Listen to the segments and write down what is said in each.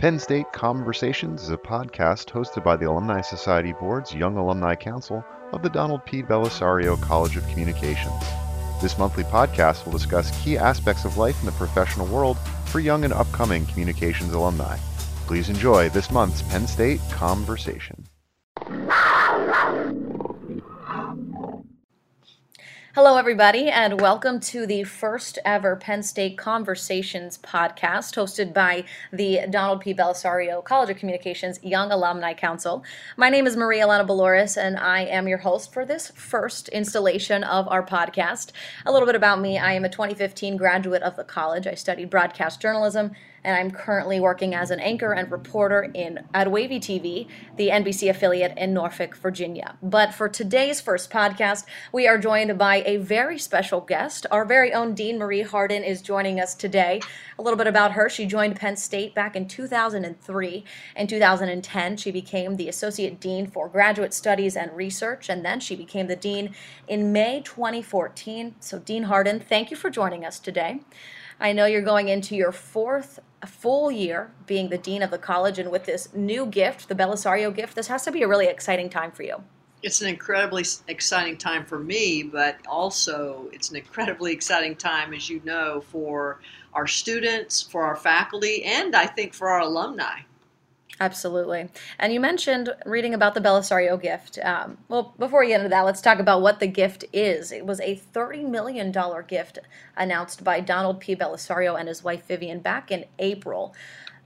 Penn State Conversations is a podcast hosted by the Alumni Society Board's Young Alumni Council of the Donald P. Bellisario College of Communications. This monthly podcast will discuss key aspects of life in the professional world for young and upcoming communications alumni. Please enjoy this month's Penn State Conversation. Hello, everybody, and welcome to the first ever Penn State Conversations podcast hosted by the Donald P. Bellisario College of Communications Young Alumni Council. My name is Maria Elena Baloris, and I am your host for this first installation of our podcast. A little bit about me I am a 2015 graduate of the college. I studied broadcast journalism and I'm currently working as an anchor and reporter in at WAVY TV, the NBC affiliate in Norfolk, Virginia. But for today's first podcast, we are joined by a very special guest. Our very own Dean Marie Hardin is joining us today. A little bit about her: she joined Penn State back in 2003. In 2010, she became the associate dean for graduate studies and research, and then she became the dean in May 2014. So, Dean Hardin, thank you for joining us today. I know you're going into your fourth full year being the dean of the college, and with this new gift, the Bellisario gift, this has to be a really exciting time for you. It's an incredibly exciting time for me, but also it's an incredibly exciting time, as you know, for our students, for our faculty, and I think for our alumni. Absolutely. And you mentioned reading about the Bellisario gift. Um, well, before we get into that, let's talk about what the gift is. It was a $30 million gift announced by Donald P. Bellisario and his wife Vivian back in April.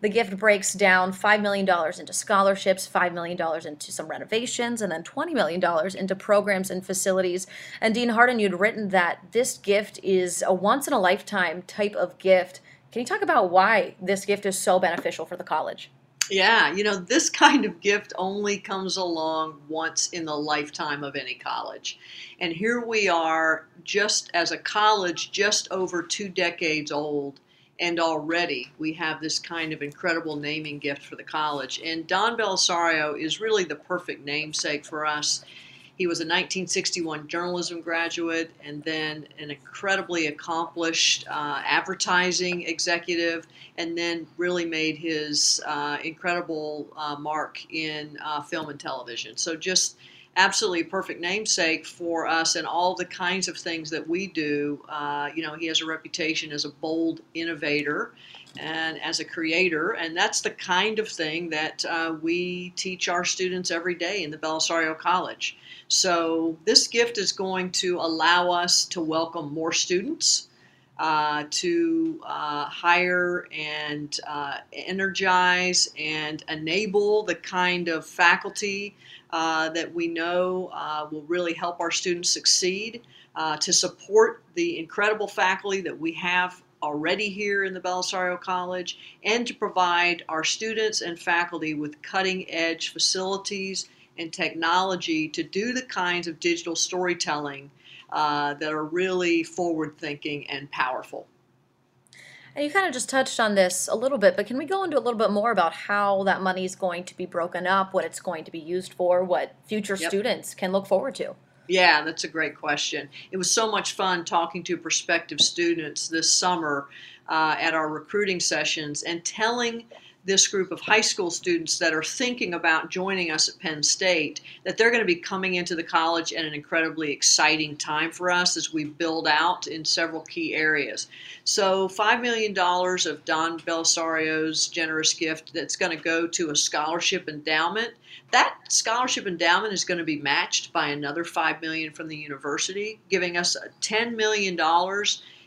The gift breaks down $5 million into scholarships, $5 million into some renovations, and then $20 million into programs and facilities. And Dean Hardin, you'd written that this gift is a once in a lifetime type of gift. Can you talk about why this gift is so beneficial for the college? Yeah, you know, this kind of gift only comes along once in the lifetime of any college. And here we are, just as a college, just over two decades old, and already we have this kind of incredible naming gift for the college. And Don Bellisario is really the perfect namesake for us. He was a 1961 journalism graduate and then an incredibly accomplished uh, advertising executive, and then really made his uh, incredible uh, mark in uh, film and television. So, just absolutely perfect namesake for us and all the kinds of things that we do. Uh, you know, he has a reputation as a bold innovator and as a creator. And that's the kind of thing that uh, we teach our students every day in the Bellisario College. So this gift is going to allow us to welcome more students. Uh, to uh, hire and uh, energize and enable the kind of faculty uh, that we know uh, will really help our students succeed, to support the incredible faculty that we have already here in the Bellisario College and to provide our students and faculty with cutting edge facilities and technology to do the kinds of digital storytelling uh, that are really forward thinking and powerful. And you kind of just touched on this a little bit, but can we go into a little bit more about how that money is going to be broken up, what it's going to be used for, what future yep. students can look forward to? Yeah, that's a great question. It was so much fun talking to prospective students this summer uh, at our recruiting sessions and telling this group of high school students that are thinking about joining us at Penn State that they're going to be coming into the college at an incredibly exciting time for us as we build out in several key areas. So, $5 million of Don Bellisario's generous gift that's going to go to a scholarship endowment. That scholarship endowment is going to be matched by another 5 million from the university, giving us $10 million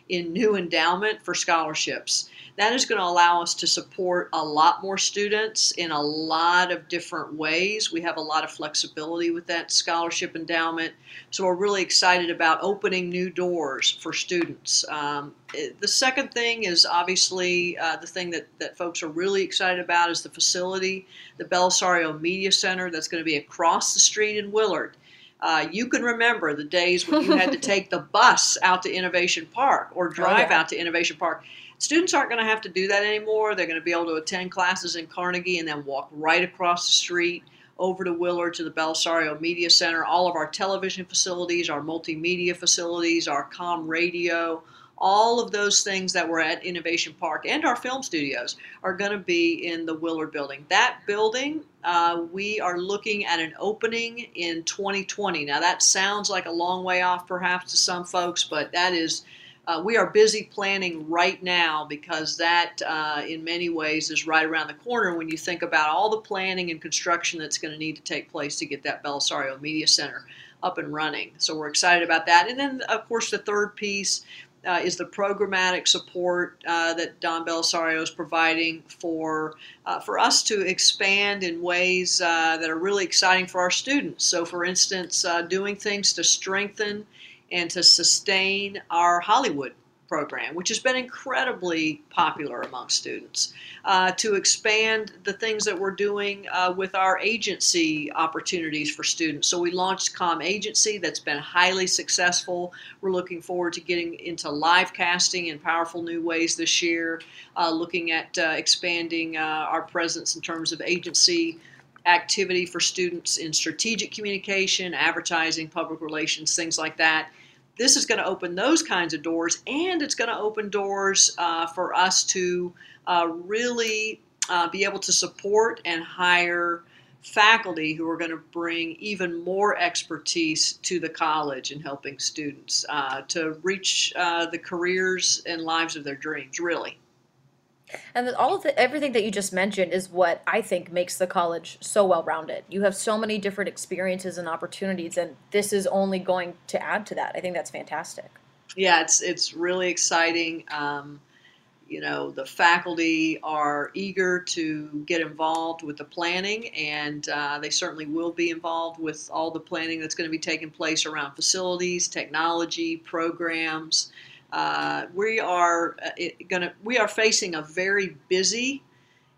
in new endowment for scholarships that is going to allow us to support a lot more students in a lot of different ways. We have a lot of flexibility with that scholarship endowment. So we're really excited about opening new doors for students. Um, the second thing is obviously uh, the thing that, that folks are really excited about is the facility, the Bellisario Media Center that's going to be across the street in Willard. Uh, you can remember the days when you had to take the bus out to Innovation Park or drive oh, yeah. out to Innovation Park. Students aren't going to have to do that anymore. They're going to be able to attend classes in Carnegie and then walk right across the street over to Willard to the Bellisario Media Center. All of our television facilities, our multimedia facilities, our com radio, all of those things that were at Innovation Park and our film studios are going to be in the Willard building. That building, uh, we are looking at an opening in 2020. Now, that sounds like a long way off perhaps to some folks, but that is. Uh, we are busy planning right now because that, uh, in many ways, is right around the corner when you think about all the planning and construction that's going to need to take place to get that Bellisario Media Center up and running. So we're excited about that. And then, of course, the third piece uh, is the programmatic support uh, that Don Bellisario is providing for uh, for us to expand in ways uh, that are really exciting for our students. So, for instance, uh, doing things to strengthen and to sustain our Hollywood program, which has been incredibly popular among students, uh, to expand the things that we're doing uh, with our agency opportunities for students. So we launched Com Agency, that's been highly successful. We're looking forward to getting into live casting in powerful new ways this year, uh, looking at uh, expanding uh, our presence in terms of agency activity for students in strategic communication, advertising, public relations, things like that this is going to open those kinds of doors, and it's going to open doors uh, for us to uh, really uh, be able to support and hire faculty who are going to bring even more expertise to the college in helping students uh, to reach uh, the careers and lives of their dreams, really. And all of the, everything that you just mentioned is what I think makes the college so well rounded. You have so many different experiences and opportunities, and this is only going to add to that. I think that's fantastic. Yeah, it's it's really exciting. Um, you know, the faculty are eager to get involved with the planning, and uh, they certainly will be involved with all the planning that's going to be taking place around facilities, technology, programs. Uh, we are uh, going to we are facing a very busy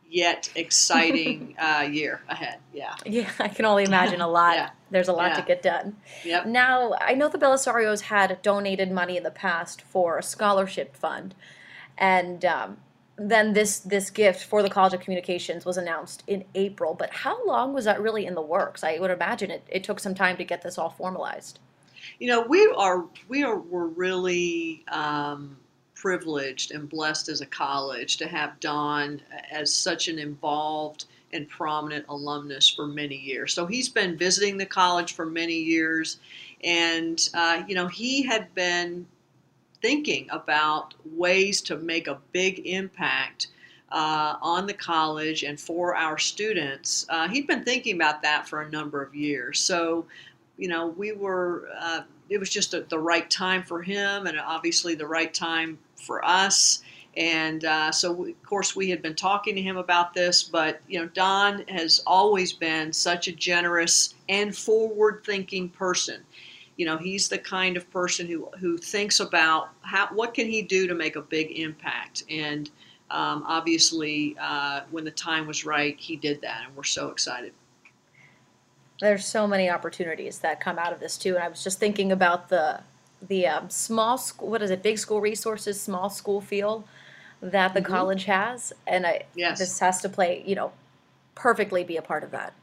yet exciting uh, year ahead. Yeah. Yeah, I can only imagine a lot. yeah. There's a lot yeah. to get done. Yep. Now, I know the Bellisarios had donated money in the past for a scholarship fund, and um, then this this gift for the College of Communications was announced in April. But how long was that really in the works? I would imagine it, it took some time to get this all formalized you know, we are we are we're really um, privileged and blessed as a college to have Don as such an involved and prominent alumnus for many years. So he's been visiting the college for many years, and uh, you know he had been thinking about ways to make a big impact. Uh, on the college and for our students. Uh, he'd been thinking about that for a number of years. So you know, we were, uh, it was just a, the right time for him and obviously the right time for us. And uh, so, we, of course, we had been talking to him about this, but, you know, Don has always been such a generous and forward thinking person. You know, he's the kind of person who, who thinks about how, what can he do to make a big impact. And um, obviously, uh, when the time was right, he did that, and we're so excited there's so many opportunities that come out of this too. And I was just thinking about the the um, small school, what is it, big school resources, small school feel that the mm-hmm. college has, and I, yes. this has to play, you know, perfectly be a part of that.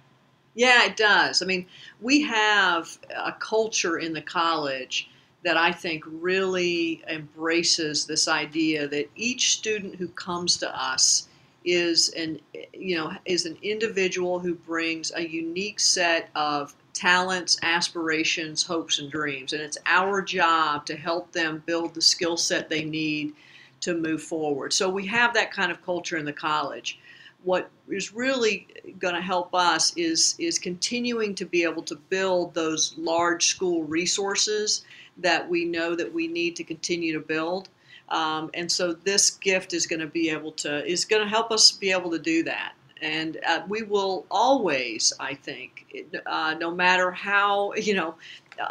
Yeah, it does. I mean, we have a culture in the college that I think really embraces this idea that each student who comes to us is an you know is an individual who brings a unique set of talents, aspirations, hopes, and dreams, and it's our job to help them build the skill set they need to move forward. So we have that kind of culture in the college. What is really going to help us is is continuing to be able to build those large school resources that we know that we need to continue to build um, and so this gift is going to be able to is going to help us be able to do that. And uh, we will always, I think, uh, no matter how you know,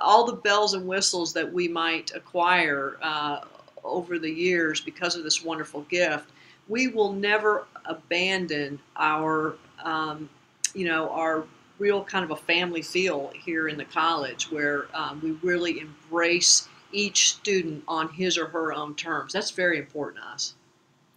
all the bells and whistles that we might acquire uh, over the years because of this wonderful gift, we will never abandon our, um, you know, our real kind of a family feel here in the college where um, we really embrace each student on his or her own terms. That's very important to us.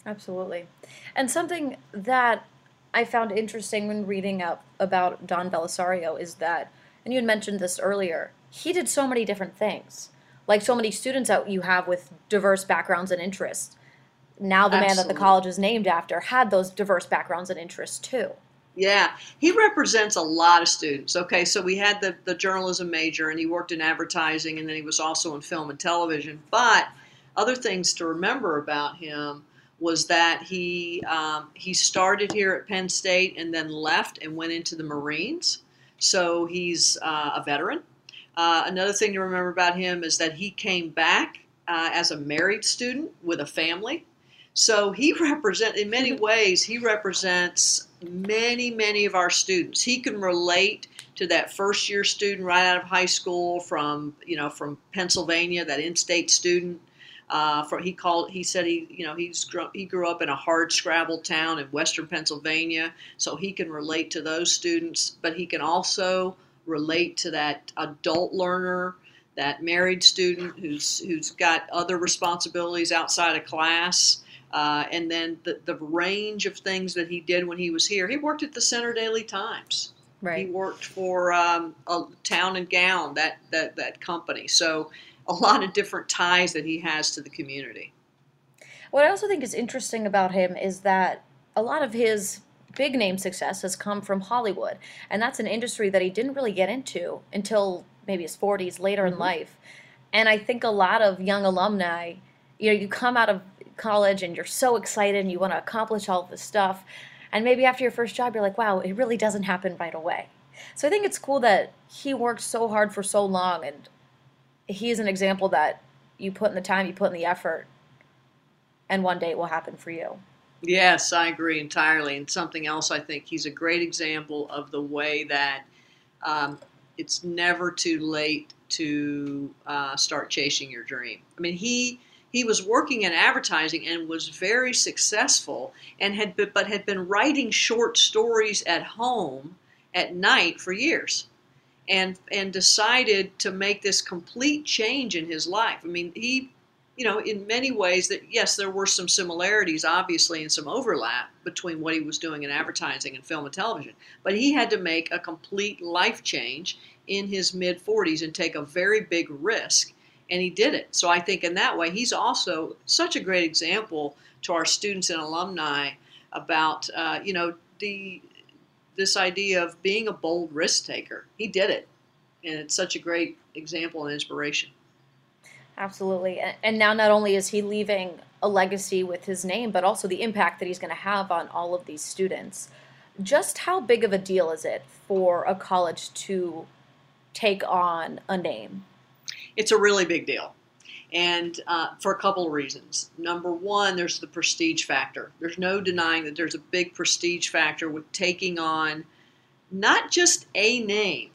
Absolutely. And something that I found interesting when reading up about Don Bellisario is that, and you had mentioned this earlier, he did so many different things. like so many students that you have with diverse backgrounds and interests. Now, the man that the college is named after had those diverse backgrounds and interests too. Yeah, he represents a lot of students. Okay, so we had the, the journalism major, and he worked in advertising, and then he was also in film and television. But other things to remember about him was that he um, he started here at Penn State and then left and went into the Marines. So he's uh, a veteran. Uh, another thing to remember about him is that he came back uh, as a married student with a family. So he represent in many ways he represents many many of our students. He can relate to that first year student right out of high school from you know from Pennsylvania, that in-state student. Uh, he called he said he you know he's he grew up in a hard scrabble town in western Pennsylvania, so he can relate to those students. But he can also relate to that adult learner, that married student who's who's got other responsibilities outside of class. Uh, and then the, the range of things that he did when he was here. He worked at the Centre Daily Times. Right. He worked for um, a Town and Gown, that, that, that company. So a lot of different ties that he has to the community. What I also think is interesting about him is that a lot of his big name success has come from Hollywood, and that's an industry that he didn't really get into until maybe his 40s, later in Mhm. life. And I think a lot of young alumni, you know, you come out of college and you're so excited and you want to accomplish all this stuff, and maybe after your first job, you're like, wow, it really doesn't happen right away. So I think it's cool that he worked so hard for so long, and he is an example that you put in the time, you put in the effort, and one day it will happen for you. Yes, I agree entirely. And something else, I think he's a great example of the way that um, it's never too late to uh, start chasing your dream. I mean, he he was working in advertising and was very successful, and had been, but had been writing short stories at home at night for years. And, and decided to make this complete change in his life. I mean, he you know, in many ways, that yes, there were some similarities, obviously, and some overlap between what he was doing in advertising and film and television. But he had to make a complete life change in his mid 40s and take a very big risk, and he did it. So I think in that way, he's also such a great example to our students and alumni about, uh, you know, the this idea of being a bold risk taker. He did it, and it's such a great example and inspiration. Absolutely. And, and now not only is he leaving a legacy with his name, but also the impact that he's going to have on all of these students. Just how big of a deal is it for a college to take on a name? It's a really big deal. And uh, for a couple of reasons. Number one, there's the prestige factor. There's no denying that there's a big prestige factor with taking on not just a name,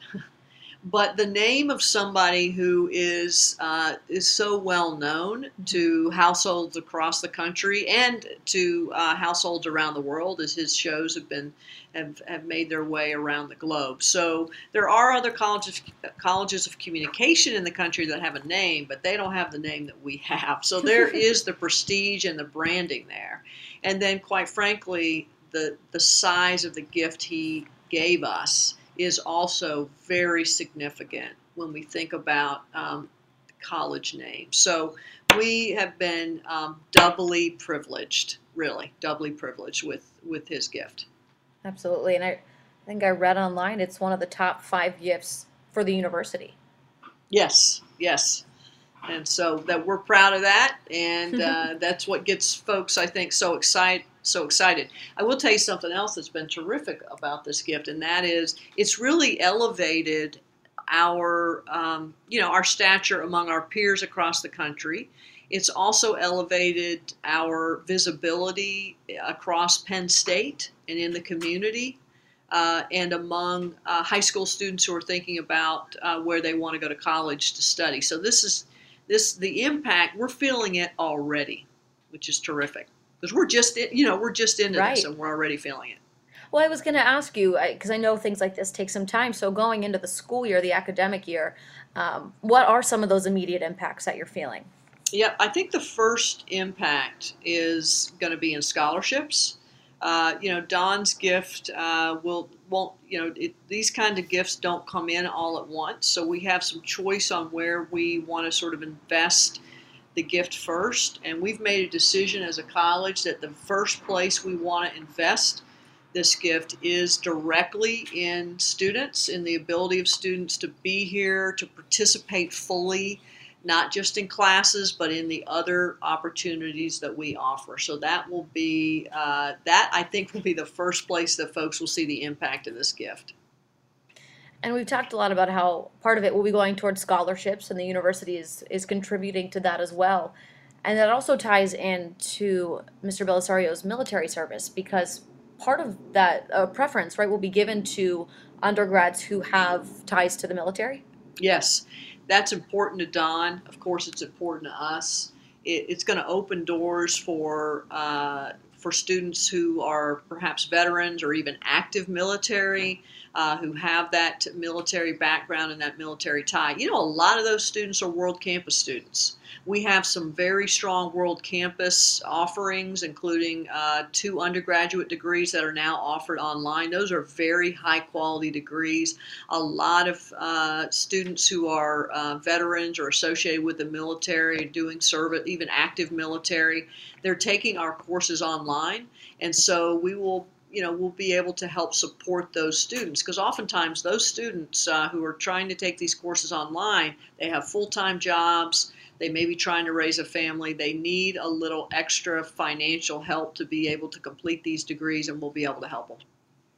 but the name of somebody who is uh, is so well known to households across the country and to uh, households around the world, as his shows have been have, have made their way around the globe. So there are other colleges colleges of communication in the country that have a name, but they don't have the name that we have. So there is the prestige and the branding there, and then quite frankly, the the size of the gift he gave us is also very significant when we think about um, college names. So we have been um, doubly privileged, really doubly privileged with with his gift. Absolutely. And I, I think I read online it's one of the top five gifts for the university. Yes, yes. And so that we're proud of that, and uh, that's what gets folks, I think, so excited. So excited. I will tell you something else that's been terrific about this gift, and that is it's really elevated our, um, you know, our stature among our peers across the country. It's also elevated our visibility across Penn State and in the community uh, and among uh, high school students who are thinking about uh, where they want to go to college to study. So this is this the impact we're feeling it already, which is terrific because we're just in, you know we're just into Right. this and we're already feeling it. Well, I was going to ask you because I know things like this take some time. So going into the school year, the academic year, um, what are some of those immediate impacts that you're feeling? Yeah, I think the first impact is going to be in scholarships. Uh, you know, Don's gift uh, will won't you know it, these kind of gifts don't come in all at once, so we have some choice on where we want to sort of invest the gift first, and we've made a decision as a college that the first place we want to invest this gift is directly in students, in the ability of students to be here, to participate fully not just in classes, but in the other opportunities that we offer. So that will be, uh, that I think will be the first place that folks will see the impact of this gift. And we've talked a lot about how part of it will be going towards scholarships, and the university is, is contributing to that as well. And that also ties into Mr. Bellisario's military service because part of that uh, preference, right, will be given to undergrads who have ties to the military. Yes that's important to Don. Of course, it's important to us. It, it's going to open doors for uh, for students who are perhaps veterans or even active military, uh, who have that military background and that military tie. You know, a lot of those students are World Campus students. We have some very strong World Campus offerings, including uh, two undergraduate degrees that are now offered online. Those are very high quality degrees. A lot of uh, students who are uh, veterans or associated with the military, doing service, even active military, they're taking our courses online. And so we will you know we'll be able to help support those students because oftentimes those students uh, who are trying to take these courses online they have full-time jobs they may be trying to raise a family. They need a little extra financial help to be able to complete these degrees, and we'll be able to help them.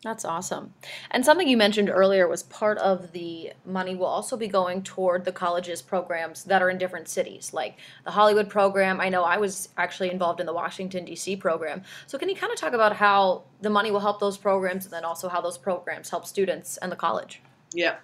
That's awesome. And something you mentioned earlier was part of the money will also be going toward the college's programs that are in different cities, like the Hollywood program. I know I was actually involved in the Washington, D.C. program. So, can you kind of talk about how the money will help those programs and then also how those programs help students and the college? Yeah.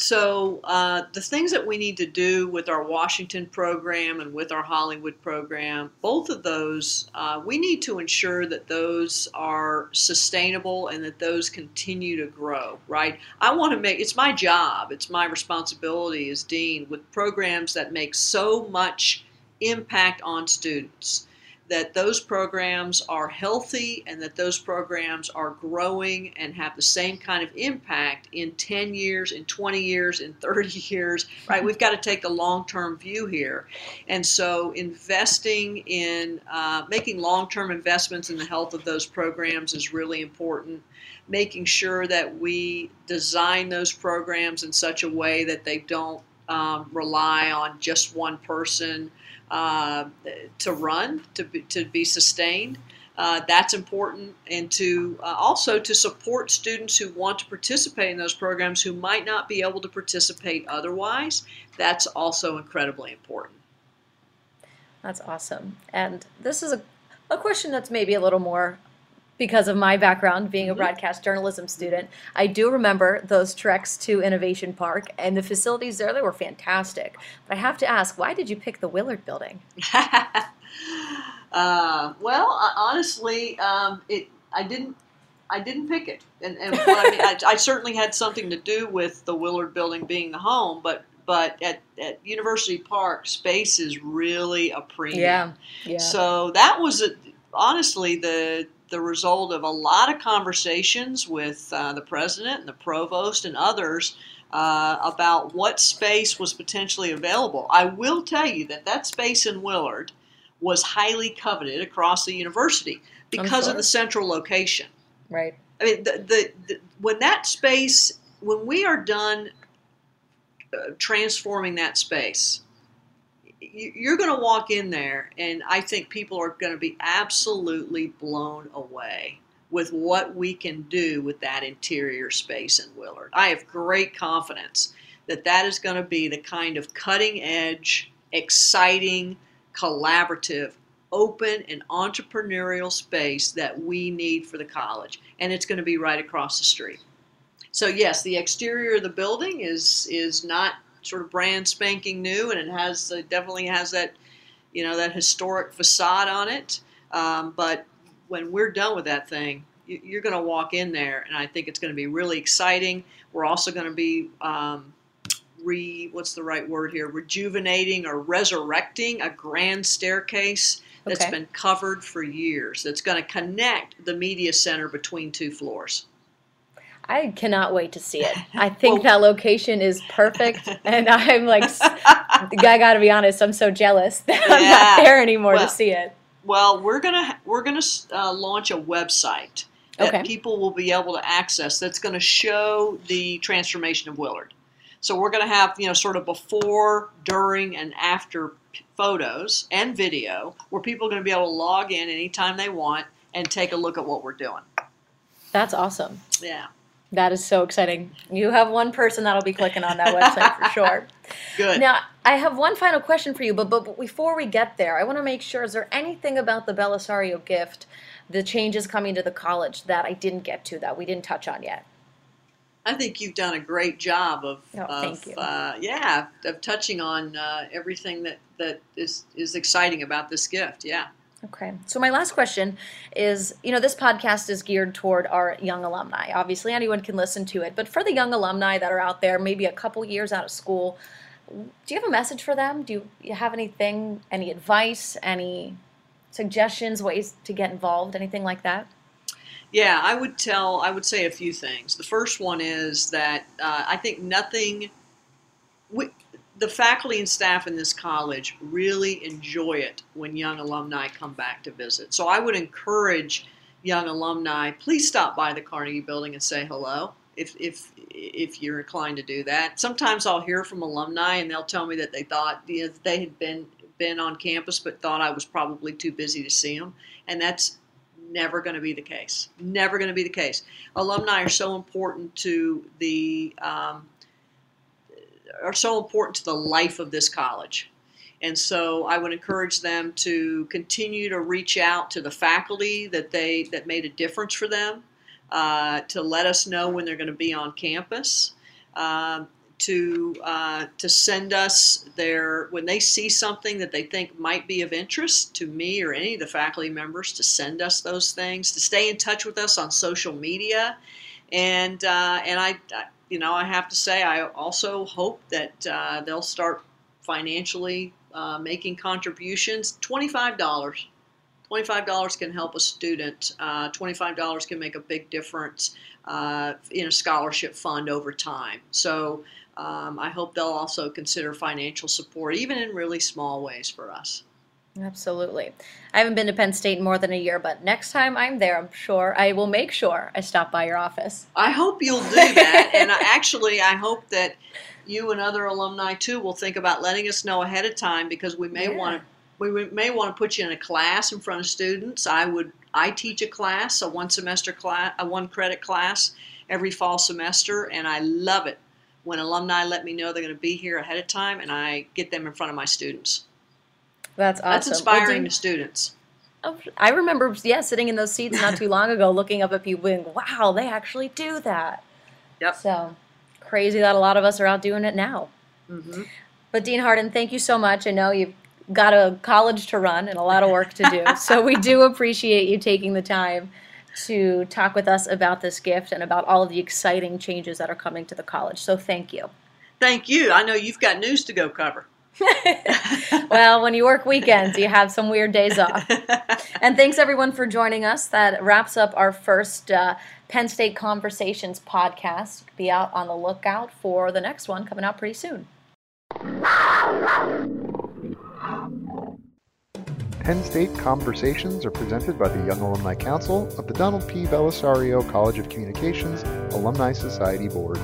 So, uh, the things that we need to do with our Washington program and with our Hollywood program, both of those, uh, we need to ensure that those are sustainable and that those continue to grow, right? I want to make it's my job, it's my responsibility as dean with programs that make so much impact on students that those programs are healthy and that those programs are growing and have the same kind of impact in 10 years, in 20 years, in 30 years, right? We've got to take a long term view here. And so investing in uh, making long term investments in the health of those programs is really important. Making sure that we design those programs in such a way that they don't um, rely on just one person uh, to run, to be, to be sustained. Uh, that's important, and to uh, also to support students who want to participate in those programs who might not be able to participate otherwise. That's also incredibly important. That's awesome. And this is a, a question that's maybe a little more because of my background being a mm-hmm. broadcast journalism student, I do remember those treks to Innovation Park and the facilities there, they were fantastic. But I have to ask, why did you pick the Willard building? uh, well, honestly, um, it I didn't I didn't pick it, and, and I, mean, I, I, certainly had something to do with the Willard building being the home, but but at, at University Park, space is really a premium. Yeah, yeah. So that was a, honestly the the result of a lot of conversations with uh, the president and the provost and others uh, about what space was potentially available. I will tell you that that space in Willard was highly coveted across the university because of the central location. Right. I mean, the, the, the, when that space, when we are done uh, transforming that space, you're going to walk in there, and I think people are going to be absolutely blown away with what we can do with that interior space in Willard. I have great confidence that that is going to be the kind of cutting edge, exciting, collaborative, open, and entrepreneurial space that we need for the college. And it's going to be right across the street. So yes, the exterior of the building is is not sort of brand spanking new, and it has uh, definitely has that you know that historic facade on it. Um, but when we're done with that thing, you, are going to walk in there, and I think it's going to be really exciting. We're also going to be um, re what's the right word here rejuvenating or resurrecting a grand staircase that's Okay. been covered for years. That's going to connect the media center between two floors. I cannot wait to see it. I think Well- that location is perfect, and I'm like, I got to be honest, I'm so jealous that I'm not there anymore Well, to see it. Well, we're gonna we're gonna uh, launch a website that Okay. people will be able to access. That's going to show the transformation of Willard. So we're going to have you know sort of before, during, and after photos and video, where people are going to be able to log in anytime they want and take a look at what we're doing. That's awesome. Yeah, That is so exciting. You have one person that'll be clicking on that website for sure. good. Now, I have one final question for you, but, but before we get there, I want to make sure is there anything about the Bellisario gift, the changes coming to the college that I didn't get to that we didn't touch on yet? I think you've done a great job of, Oh, of thank you. Uh, yeah, of touching on uh, everything that, that is, is exciting about this gift. Yeah. Okay. So my last question is, you know, this podcast is geared toward our young alumni. Obviously, anyone can listen to it, but for the young alumni that are out there, maybe a couple years out of school, do you have a message for them? Do you, have anything, any advice, any suggestions, ways to get involved, anything like that? Yeah, I would tell, I would say a few things. The first one is that uh, I think nothing, we, the faculty and staff in this college really enjoy it when young alumni come back to visit. So I would encourage young alumni, please stop by the Carnegie Building and say hello. If, if, if you're inclined to do that, sometimes I'll hear from alumni and they'll tell me that they thought you know, they had been been on campus but thought I was probably too busy to see them, and that's never going to be the case. Never going to be the case. Alumni are so important to the um, are so important to the life of this college. And so I would encourage them to continue to reach out to the faculty that they that made a difference for them, uh, to let us know when they're going to be on campus, um, to uh, to send us their when they see something that they think might be of interest to me or any of the faculty members to send us those things, to stay in touch with us on social media, and uh, and I, I you know I have to say I also hope that uh, they'll start financially uh, making contributions. Twenty five dollars. $25 can help a student. Uh, $25 can make a big difference uh, in a scholarship fund over time. So um, I hope they'll also consider financial support, even in really small ways for us. Absolutely. I haven't been to Penn State in more than a year, but next time I'm there, I'm sure I will make sure I stop by your office. I hope you'll do that. and I, actually, I hope that you and other alumni too will think about letting us know ahead of time because we may Yeah. want to we may want to put you in a class in front of students. I would I teach a class, a one semester class, a one credit class every fall semester, and I love it when alumni let me know they're going to be here ahead of time, and I get them in front of my students. That's awesome. That's Well, inspiring to students. oh, I remember, yeah, sitting in those seats not too long ago, looking up at people, being, "Wow, they actually do that." Yep. So crazy that a lot of us are out doing it now. hmm But Dean Hardin, thank you so much. I know you've got a college to run and a lot of work to do. so we do appreciate you taking the time to talk with us about this gift and about all of the exciting changes that are coming to the college. So thank you. Thank you. I know you've got news to go cover. well, when you work weekends, you have some weird days off. And thanks everyone for joining us. That wraps up our first uh, Penn State Conversations podcast. Be out on the lookout for the next one coming out pretty soon. Penn State Conversations are presented by the Young Alumni Council of the Donald P. Bellisario College of Communications Alumni Society Board.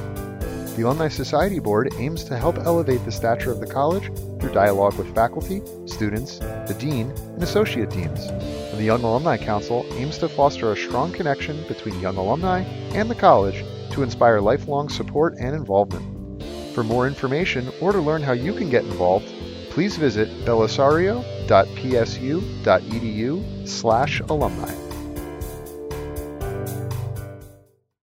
The Alumni Society Board aims to help elevate the stature of the college through dialogue with faculty, students, the dean, and associate deans. And the Young Alumni Council aims to foster a strong connection between young alumni and the college to inspire lifelong support and involvement. For more information or to learn how you can get involved, please visit bellisario.psu.edu slash alumni.